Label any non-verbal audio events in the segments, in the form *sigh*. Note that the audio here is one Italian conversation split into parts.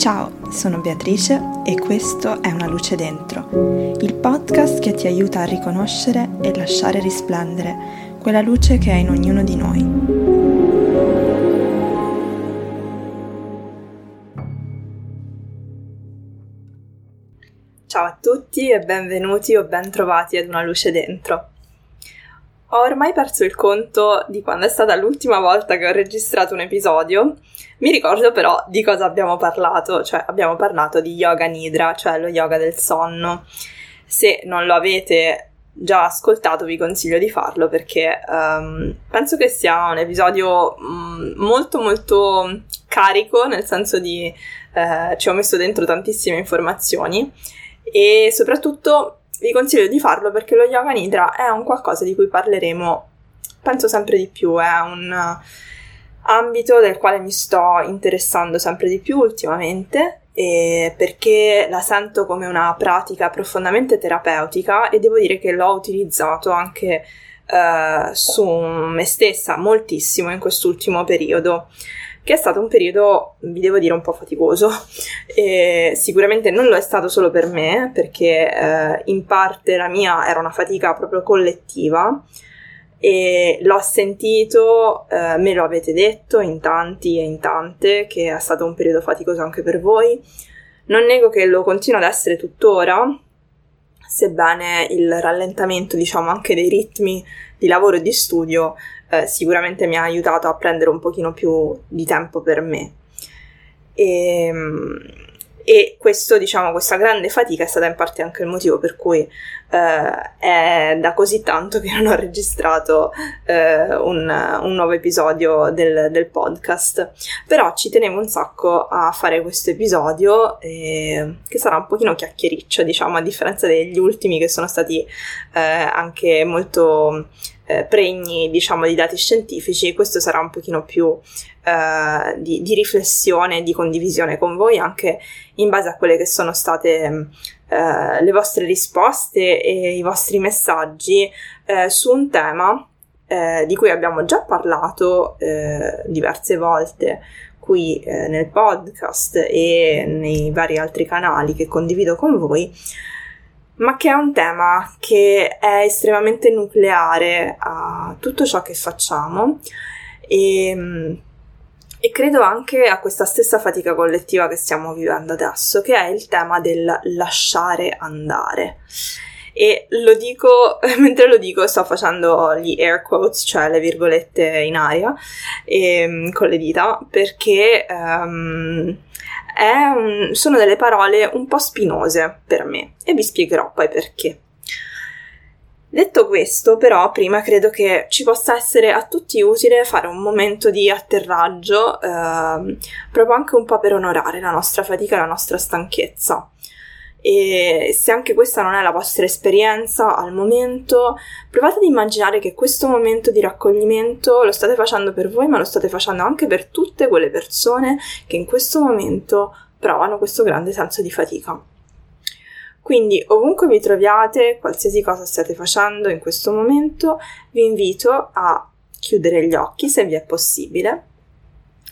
Ciao, sono Beatrice e questo è Una luce dentro, il podcast che ti aiuta a riconoscere e lasciare risplendere quella luce che è in ognuno di noi. Ciao a tutti e benvenuti o bentrovati ad Una luce dentro. Ho ormai perso il conto di quando è stata l'ultima volta che ho registrato un episodio. Mi ricordo però di cosa abbiamo parlato, cioè abbiamo parlato di yoga nidra, cioè lo yoga del sonno. Se non lo avete già ascoltato vi consiglio di farlo perché um, penso che sia un episodio um, molto molto carico, nel senso di uh, ci ho messo dentro tantissime informazioni e soprattutto vi consiglio di farlo perché lo yoga nidra è un qualcosa di cui parleremo, penso sempre di più, è un ambito del quale mi sto interessando sempre di più ultimamente perché la sento come una pratica profondamente terapeutica e devo dire che l'ho utilizzato anche uh, su me stessa moltissimo in quest'ultimo periodo che è stato un periodo, vi devo dire, un po' faticoso. E sicuramente non lo è stato solo per me, perché eh, in parte la mia era una fatica proprio collettiva e l'ho sentito, eh, me lo avete detto in tanti e in tante, che è stato un periodo faticoso anche per voi. Non nego che lo continua ad essere tuttora, sebbene il rallentamento, diciamo, anche dei ritmi di lavoro e di studio eh, sicuramente mi ha aiutato a prendere un pochino più di tempo per me. E, ehm, e questo, diciamo, questa grande fatica è stata in parte anche il motivo per cui eh, è da così tanto che non ho registrato eh, un, un, nuovo episodio del, del, podcast. Però ci tenevo un sacco a fare questo episodio, eh, che sarà un pochino chiacchiericcio, diciamo, a differenza degli ultimi che sono stati eh, anche molto eh, pregni, diciamo, di dati scientifici, questo sarà un pochino più eh, di, di, riflessione e di condivisione con voi anche in base a quelle che sono state eh, le vostre risposte e i vostri messaggi eh, su un tema eh, di cui abbiamo già parlato eh, diverse volte qui nel podcast e nei vari altri canali che condivido con voi ma che è un tema che è estremamente nucleare a tutto ciò che facciamo e, e, credo anche a questa stessa fatica collettiva che stiamo vivendo adesso, che è il tema del lasciare andare. E lo dico, *laughs* mentre lo dico sto facendo gli air quotes, cioè le virgolette in aria, e, ehm, con le dita, perché um, un, sono delle parole un po' spinose per me e vi spiegherò poi perché. Detto questo, però, prima credo che ci possa essere a tutti utile fare un momento di atterraggio, eh, proprio anche un po' per onorare la nostra fatica la nostra stanchezza. E se anche questa non è la vostra esperienza al momento, provate ad immaginare che questo momento di raccoglimento lo state facendo per voi, ma lo state facendo anche per tutte quelle persone che in questo momento provano questo grande senso di fatica. Quindi ovunque vi troviate, qualsiasi cosa stiate facendo in questo momento, vi invito a chiudere gli occhi se vi è possibile.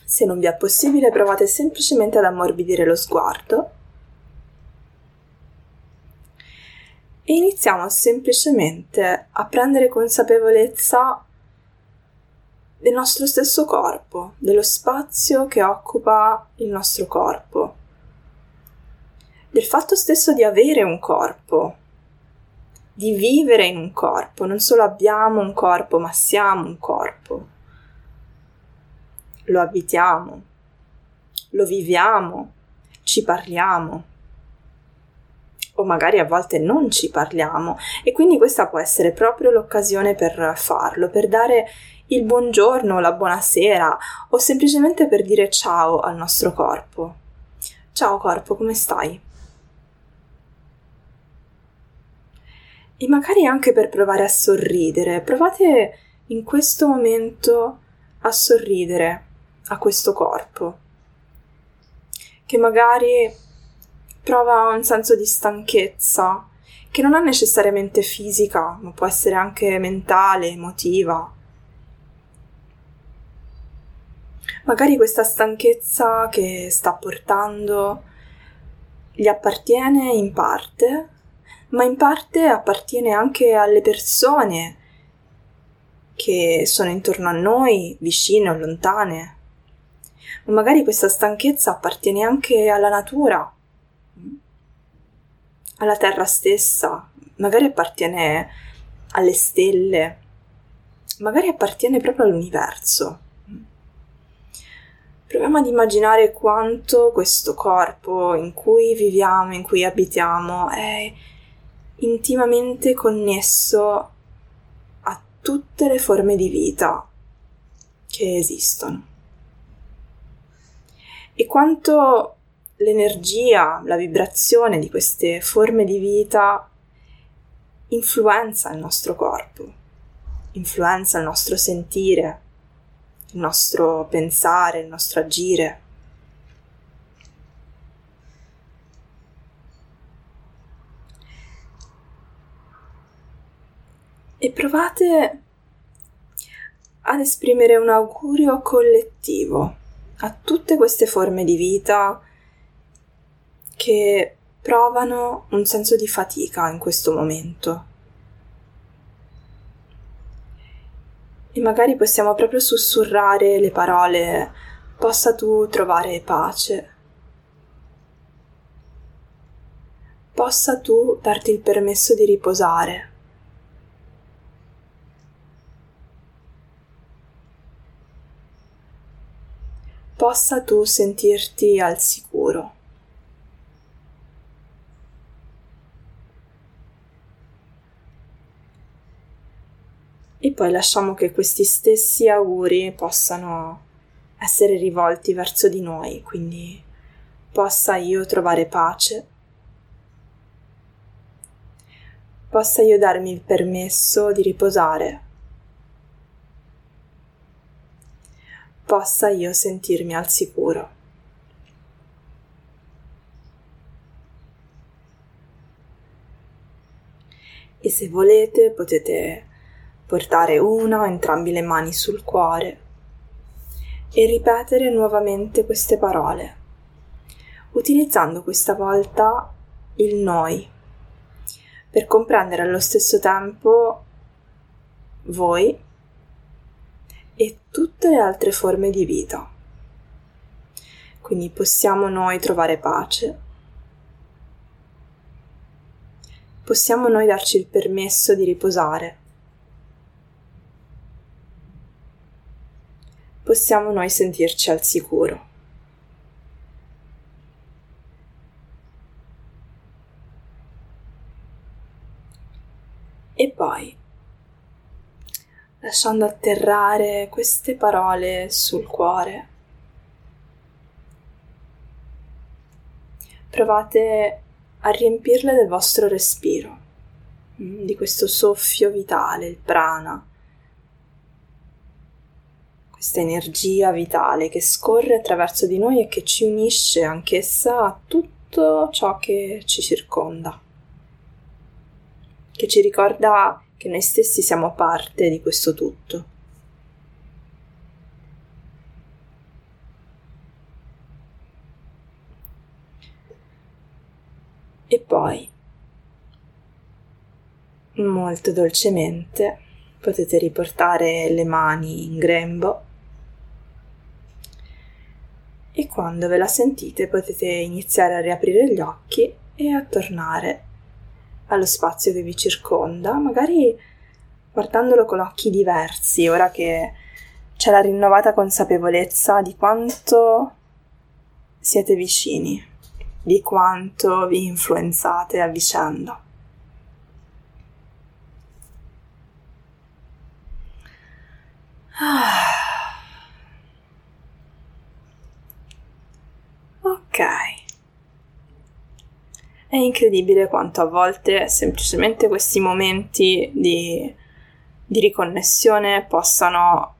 Se non vi è possibile, provate semplicemente ad ammorbidire lo sguardo e iniziamo semplicemente a prendere consapevolezza del nostro stesso corpo, dello spazio che occupa il nostro corpo, del fatto stesso di avere un corpo, di vivere in un corpo, non solo abbiamo un corpo, ma siamo un corpo. Lo abitiamo, lo viviamo, ci parliamo o magari a volte non ci parliamo e quindi questa può essere proprio l'occasione per farlo, per dare il buongiorno, la buonasera o semplicemente per dire ciao al nostro corpo. Ciao corpo, come stai? E magari anche per provare a sorridere, provate in questo momento a sorridere a questo corpo, che magari prova un senso di stanchezza che non è necessariamente fisica, ma può essere anche mentale, emotiva. Magari questa stanchezza che sta portando gli appartiene in parte, ma in parte appartiene anche alle persone che sono intorno a noi, vicine o lontane. Ma magari questa stanchezza appartiene anche alla natura, alla terra stessa, magari appartiene alle stelle, magari appartiene proprio all'universo. Proviamo ad immaginare quanto questo corpo in cui viviamo, in cui abitiamo, è intimamente connesso a tutte le forme di vita che esistono. E quanto l'energia, la vibrazione di queste forme di vita influenza il nostro corpo, influenza il nostro sentire, il nostro pensare, il nostro agire. E provate ad esprimere un augurio collettivo a tutte queste forme di vita che provano un senso di fatica in questo momento. E magari possiamo proprio sussurrare le parole possa tu trovare pace. Possa tu darti il permesso di riposare. Possa tu sentirti al sicuro. E poi lasciamo che questi stessi auguri possano essere rivolti verso di noi, quindi possa io trovare pace, possa io darmi il permesso di riposare, possa io sentirmi al sicuro. E se volete potete portare una o entrambi le mani sul cuore e ripetere nuovamente queste parole, utilizzando questa volta il noi, per comprendere allo stesso tempo voi e tutte le altre forme di vita. Quindi possiamo noi trovare pace, possiamo noi darci il permesso di riposare possiamo noi sentirci al sicuro. E poi, lasciando atterrare queste parole sul cuore, provate a riempirle del vostro respiro, mm, di questo soffio vitale, il prana, questa energia vitale che scorre attraverso di noi e che ci unisce anch'essa a tutto ciò che ci circonda, che ci ricorda che noi stessi siamo parte di questo tutto. E poi, molto dolcemente, potete riportare le mani in grembo e quando ve la sentite potete iniziare a riaprire gli occhi e a tornare allo spazio che vi circonda, magari guardandolo con occhi diversi, ora che c'è la rinnovata consapevolezza di quanto siete vicini, di quanto vi influenzate a vicenda. È incredibile quanto a volte semplicemente questi momenti di, di riconnessione possano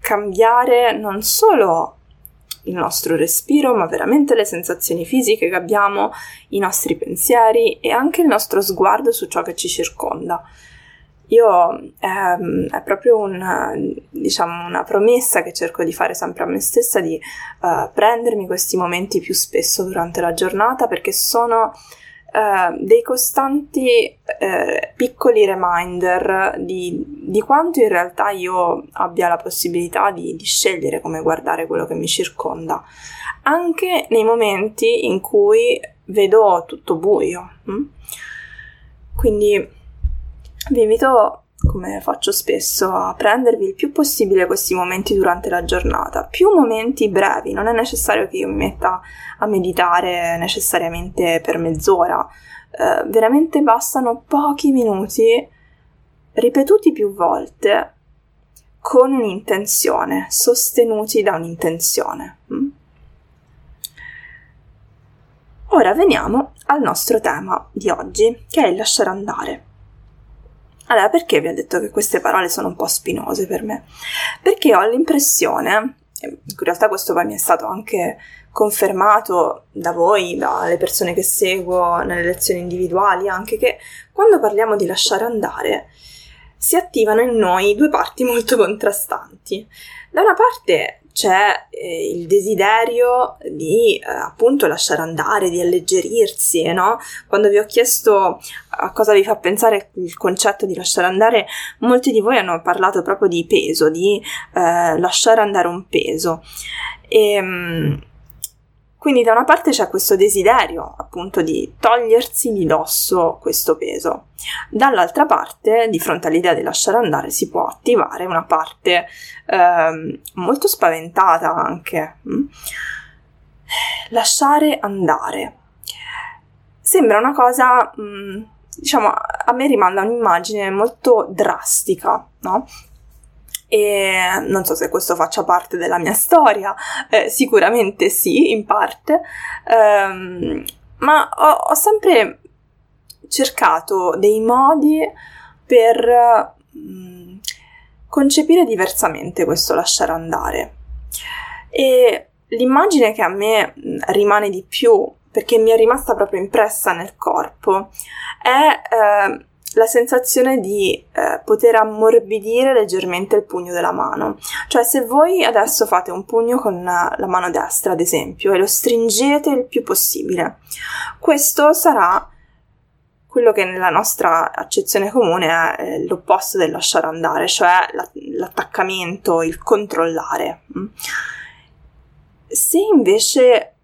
cambiare non solo il nostro respiro, ma veramente le sensazioni fisiche che abbiamo, i nostri pensieri e anche il nostro sguardo su ciò che ci circonda. Io ehm, è proprio un, diciamo, una promessa che cerco di fare sempre a me stessa di uh, prendermi questi momenti più spesso durante la giornata perché sono uh, dei costanti uh, piccoli reminder di, di, quanto in realtà io abbia la possibilità di, di scegliere come guardare quello che mi circonda, anche nei momenti in cui vedo tutto buio. Hm? Quindi vi invito, come faccio spesso, a prendervi il più possibile questi momenti durante la giornata, più momenti brevi, non è necessario che io mi metta a meditare necessariamente per mezz'ora, eh, veramente bastano pochi minuti ripetuti più volte con un'intenzione, sostenuti da un'intenzione. Mm? Ora veniamo al nostro tema di oggi, che è il lasciare andare. Allora, perché vi ho detto che queste parole sono un po' spinose per me? Perché ho l'impressione, in realtà questo poi mi è stato anche confermato da voi, dalle persone che seguo nelle lezioni individuali, anche che quando parliamo di lasciare andare si attivano in noi due parti molto contrastanti. Da una parte c'è eh, il desiderio di eh, appunto lasciare andare, di alleggerirsi, no? Quando vi ho chiesto a cosa vi fa pensare il concetto di lasciare andare, molti di voi hanno parlato proprio di peso, di eh, lasciare andare un peso. E, ehm, quindi da una parte c'è questo desiderio appunto di togliersi di dosso questo peso, dall'altra parte di fronte all'idea di lasciare andare si può attivare una parte eh, molto spaventata anche. Mm? Lasciare andare. Sembra una cosa, mm, diciamo, a me rimanda un'immagine molto drastica, no? E non so se questo faccia parte della mia storia, eh, sicuramente sì, in parte, um, ma ho, ho, sempre cercato dei modi per um, concepire diversamente questo lasciare andare. E l'immagine che a me rimane di più, perché mi è rimasta proprio impressa nel corpo, è... Eh, la sensazione di eh, poter ammorbidire leggermente il pugno della mano. Cioè se voi adesso fate un pugno con la mano destra, ad esempio, e lo stringete il più possibile, questo sarà quello che nella nostra accezione comune è eh, l'opposto del lasciare andare, cioè l'attaccamento, il controllare. Mm. Se invece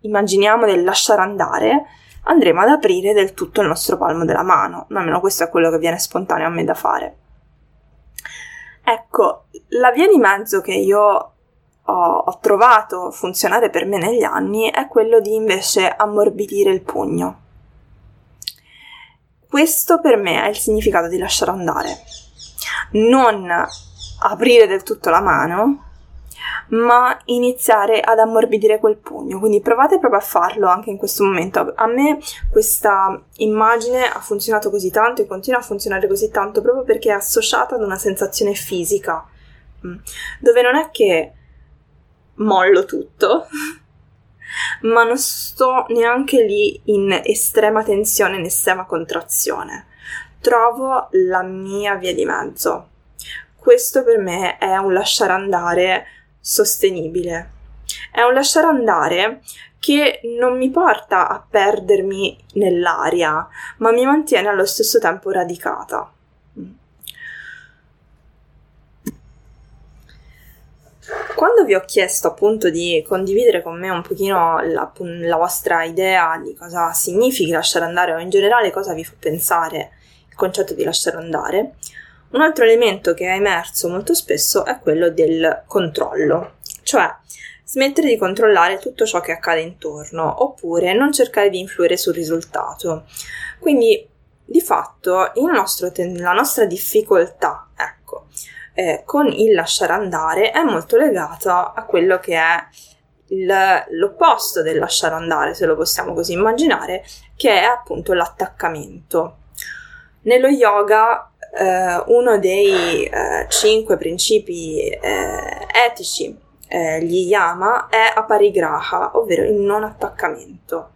immaginiamo del lasciare andare, andremo ad aprire del tutto il nostro palmo della mano, almeno questo è quello che viene spontaneo a me da fare. Ecco, la via di mezzo che io ho, ho trovato funzionare per me negli anni è quello di invece ammorbidire il pugno. Questo per me è il significato di lasciare andare. Non aprire del tutto la mano, ma iniziare ad ammorbidire quel pugno. Quindi provate proprio a farlo anche in questo momento. A me questa immagine ha funzionato così tanto e continua a funzionare così tanto proprio perché è associata ad una sensazione fisica, mm, dove non è che mollo tutto, *laughs* ma non sto neanche lì in estrema tensione, in estrema contrazione. Trovo la mia via di mezzo. Questo per me è un lasciare andare sostenibile. È un lasciare andare che non mi porta a perdermi nell'aria, ma mi mantiene allo stesso tempo radicata. Quando vi ho chiesto appunto di condividere con me un pochino la, la vostra idea di cosa significhi lasciare andare o in generale cosa vi fa pensare il concetto di lasciare andare, un altro elemento che è emerso molto spesso è quello del controllo, cioè smettere di controllare tutto ciò che accade intorno oppure non cercare di influire sul risultato. Quindi di fatto nostro, la nostra difficoltà, ecco, eh, con il lasciare andare è molto legata a quello che è il, l'opposto del lasciare andare, se lo possiamo così immaginare, che è appunto l'attaccamento. Nello yoga eh, uno dei eh, cinque principi eh, etici, eh, gli yama, è aparigraha, ovvero il non attaccamento.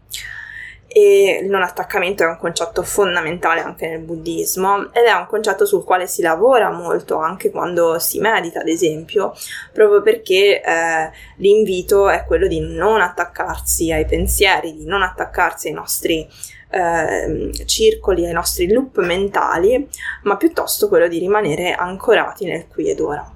e il non attaccamento è un concetto fondamentale anche nel buddismo ed è un concetto sul quale si lavora molto anche quando si medita, ad esempio, proprio perché eh, l'invito è quello di non attaccarsi ai pensieri, di non attaccarsi ai nostri eh, circoli, ai nostri loop mentali, ma piuttosto quello di rimanere ancorati nel qui ed ora.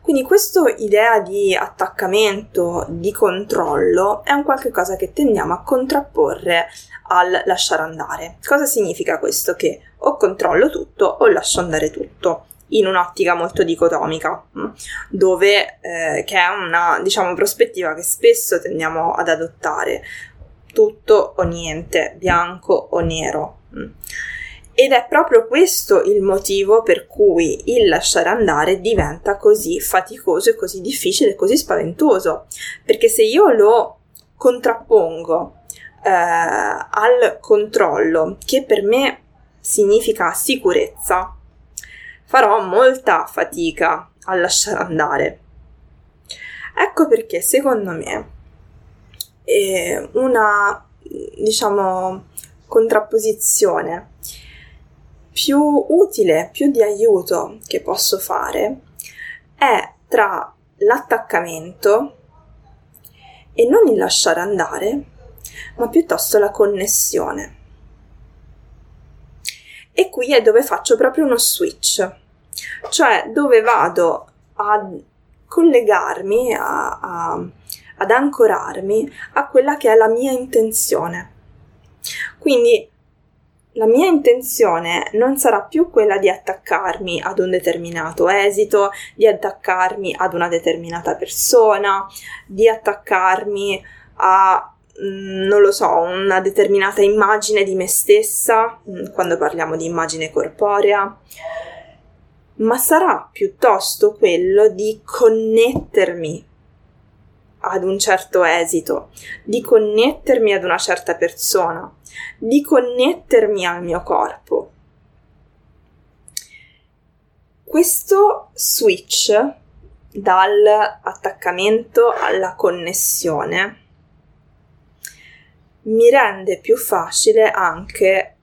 Quindi questa idea di attaccamento, di controllo, è un qualche cosa che tendiamo a contrapporre al lasciare andare. Cosa significa questo? Che o controllo tutto o lascio andare tutto in un'ottica molto dicotomica, mm, dove eh, che è una diciamo prospettiva che spesso tendiamo ad adottare tutto o niente, bianco o nero. Mm. Ed è proprio questo il motivo per cui il lasciare andare diventa così faticoso e così difficile così spaventoso. Perché se io lo contrappongo eh, al controllo, che per me significa sicurezza, farò molta fatica a lasciare andare. Ecco perché secondo me eh, una diciamo contrapposizione più utile, più di aiuto che posso fare è tra l'attaccamento e non il lasciare andare, ma piuttosto la connessione. E qui è dove faccio proprio uno switch, cioè dove vado a collegarmi, a, a, ad ancorarmi a quella che è la mia intenzione. Quindi la mia intenzione non sarà più quella di attaccarmi ad un determinato esito, di attaccarmi ad una determinata persona, di attaccarmi a, mm, non lo so, una determinata immagine di me stessa, mm, quando parliamo di immagine corporea, ma sarà piuttosto quello di connettermi ad un certo esito, di connettermi ad una certa persona, di connettermi al mio corpo. Questo switch dall'attaccamento alla connessione mi rende più facile anche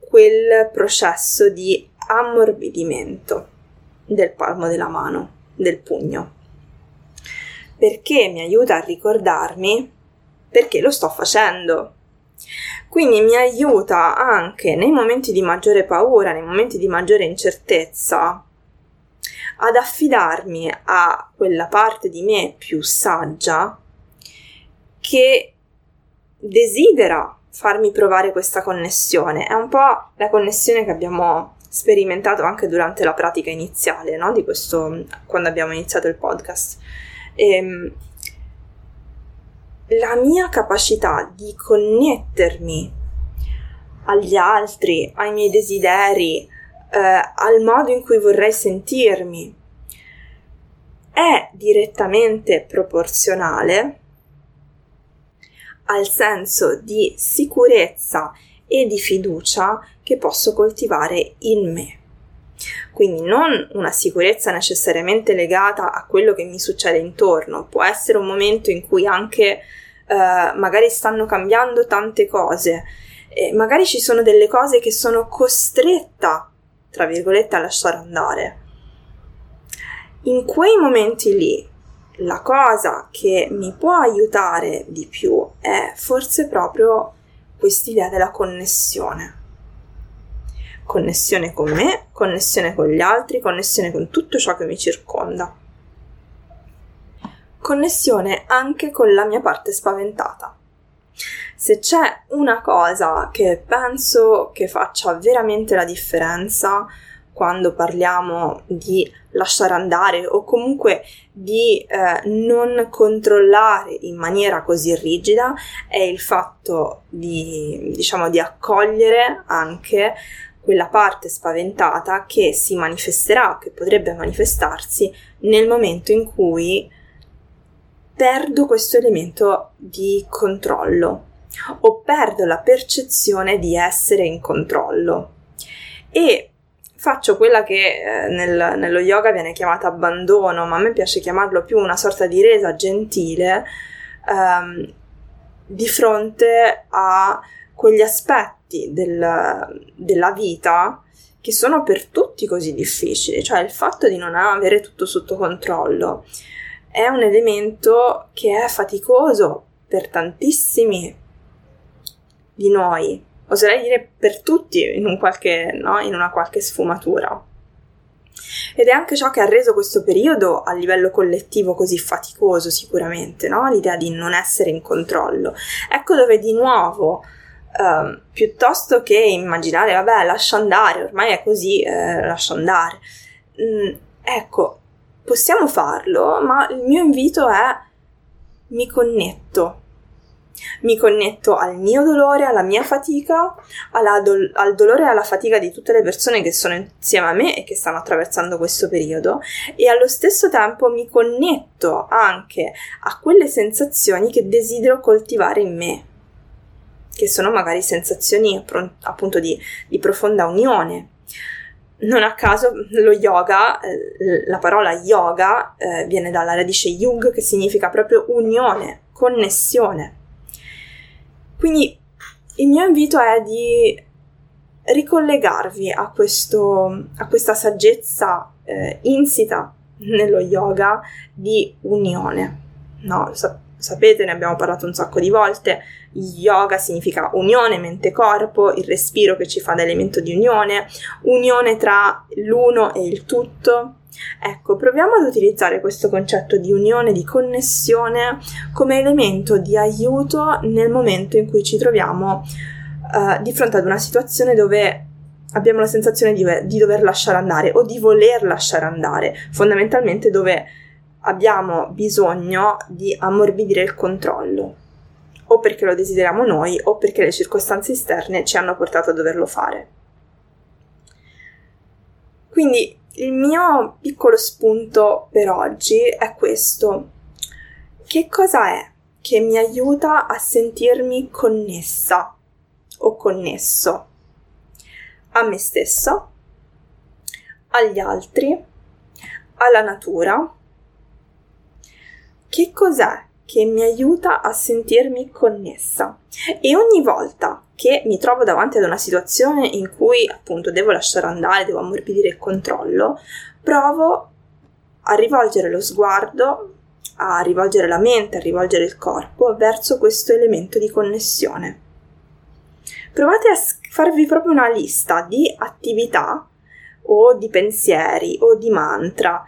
quel processo di ammorbidimento del palmo della mano, del pugno perché mi aiuta a ricordarmi perché lo sto facendo. Quindi mi aiuta anche nei momenti di maggiore paura, nei momenti di maggiore incertezza, ad affidarmi a quella parte di me più saggia che desidera farmi provare questa connessione. È un po' la connessione che abbiamo sperimentato anche durante la pratica iniziale, no? Di questo, quando abbiamo iniziato il podcast ehm, la mia capacità di connettermi agli altri, ai miei desideri, eh, al modo in cui vorrei sentirmi, è direttamente proporzionale al senso di sicurezza e di fiducia che posso coltivare in me. Quindi non una sicurezza necessariamente legata a quello che mi succede intorno, può essere un momento in cui anche eh, magari stanno cambiando tante cose, e magari ci sono delle cose che sono costretta, tra virgolette, a lasciare andare. In quei momenti lì, la cosa che mi può aiutare di più è forse proprio quest'idea della connessione connessione con me, connessione con gli altri, connessione con tutto ciò che mi circonda. Connessione anche con la mia parte spaventata. Se c'è una cosa che penso che faccia veramente la differenza quando parliamo di lasciare andare o comunque di eh, non controllare in maniera così rigida è il fatto di, diciamo, di accogliere anche quella parte spaventata che si manifesterà, che potrebbe manifestarsi nel momento in cui perdo questo elemento di controllo o perdo la percezione di essere in controllo. E faccio quella che eh, nel, nello yoga viene chiamata abbandono, ma a me piace chiamarlo più una sorta di resa gentile, ehm, di fronte a quegli aspetti del, della vita che sono per tutti così difficili, cioè il fatto di non avere tutto sotto controllo è un elemento che è faticoso per tantissimi di noi, oserei dire per tutti in, un qualche, no? in una qualche sfumatura. Ed è anche ciò che ha reso questo periodo a livello collettivo così faticoso sicuramente, no? l'idea di non essere in controllo. Ecco dove di nuovo, eh, piuttosto che immaginare, vabbè, lascia andare, ormai è così, eh, lascia andare. Mm, ecco, possiamo farlo, ma il mio invito è mi connetto. Mi connetto al mio dolore, alla mia fatica, do- al dolore e alla fatica di tutte le persone che sono insieme a me e che stanno attraversando questo periodo. E allo stesso tempo mi connetto anche a quelle sensazioni che desidero coltivare in me, che sono magari sensazioni appunto di, di profonda unione. Non a caso lo yoga, eh, la parola yoga eh, viene dalla radice yug che significa proprio unione, connessione. Quindi il mio invito è di ricollegarvi a, questo, a questa saggezza eh, insita nello yoga di unione. No, sapete, ne abbiamo parlato un sacco di volte. Yoga significa unione mente-corpo, il respiro che ci fa da elemento di unione, unione tra l'uno e il tutto, Ecco, proviamo ad utilizzare questo concetto di unione, di connessione come elemento di aiuto nel momento in cui ci troviamo uh, di fronte ad una situazione dove abbiamo la sensazione di, di dover lasciare andare o di voler lasciare andare, fondamentalmente dove abbiamo bisogno di ammorbidire il controllo, o perché lo desideriamo noi o perché le circostanze esterne ci hanno portato a doverlo fare. Quindi il mio piccolo spunto per oggi è questo. Che cosa è che mi aiuta a sentirmi connessa o connesso a me stesso, agli altri, alla natura? Che cos'è che mi aiuta a sentirmi connessa? E ogni volta che mi trovo davanti ad una situazione in cui appunto devo lasciare andare, devo ammorbidire il controllo, provo a rivolgere lo sguardo, a rivolgere la mente, a rivolgere il corpo verso questo elemento di connessione. Provate a farvi proprio una lista di attività o di pensieri o di mantra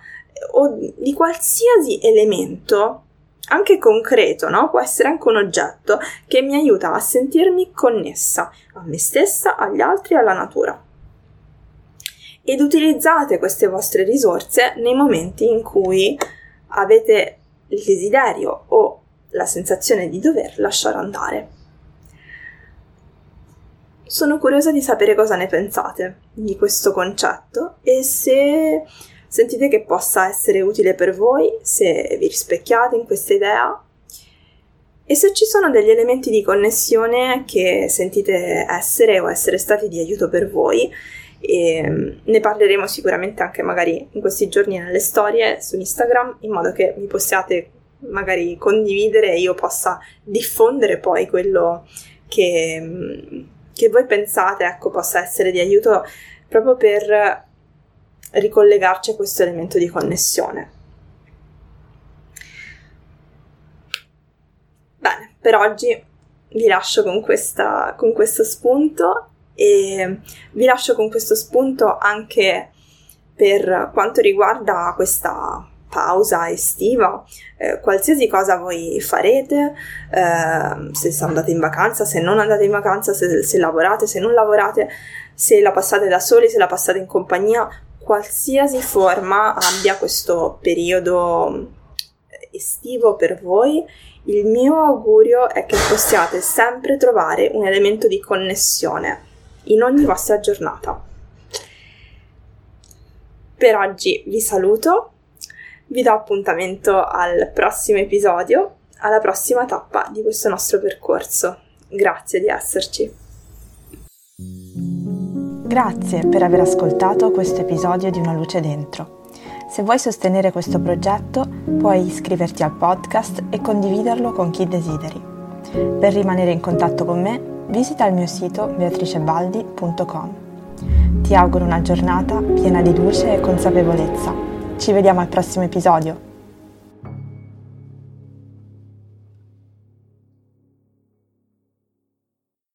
o di qualsiasi elemento anche concreto, no? Può essere anche un oggetto che mi aiuta a sentirmi connessa a me stessa, agli altri e alla natura. Ed utilizzate queste vostre risorse nei momenti in cui avete il desiderio o la sensazione di dover lasciare andare. Sono curiosa di sapere cosa ne pensate di questo concetto e se sentite che possa essere utile per voi, se vi rispecchiate in questa idea e se ci sono degli elementi di connessione che sentite essere o essere stati di aiuto per voi. E mm, ne parleremo sicuramente anche magari in questi giorni nelle storie su Instagram in modo che mi possiate magari condividere e io possa diffondere poi quello che, che voi pensate ecco, possa essere di aiuto proprio per ricollegarci a questo elemento di connessione. Bene, per oggi vi lascio con, questa, con questo spunto e vi lascio con questo spunto anche per quanto riguarda questa pausa estiva, eh, qualsiasi cosa voi farete, eh, se andate in vacanza, se non andate in vacanza, se, se lavorate, se non lavorate, se la passate da soli, se la passate in compagnia, qualsiasi forma abbia questo periodo estivo per voi, il mio augurio è che possiate sempre trovare un elemento di connessione in ogni vostra giornata. Per oggi vi saluto, vi do appuntamento al prossimo episodio, alla prossima tappa di questo nostro percorso. Grazie di esserci. Grazie per aver ascoltato questo episodio di Una luce dentro. Se vuoi sostenere questo progetto, puoi iscriverti al podcast e condividerlo con chi desideri. Per rimanere in contatto con me, visita il mio sito beatricebaldi.com. Ti auguro una giornata piena di luce e consapevolezza. Ci vediamo al prossimo episodio.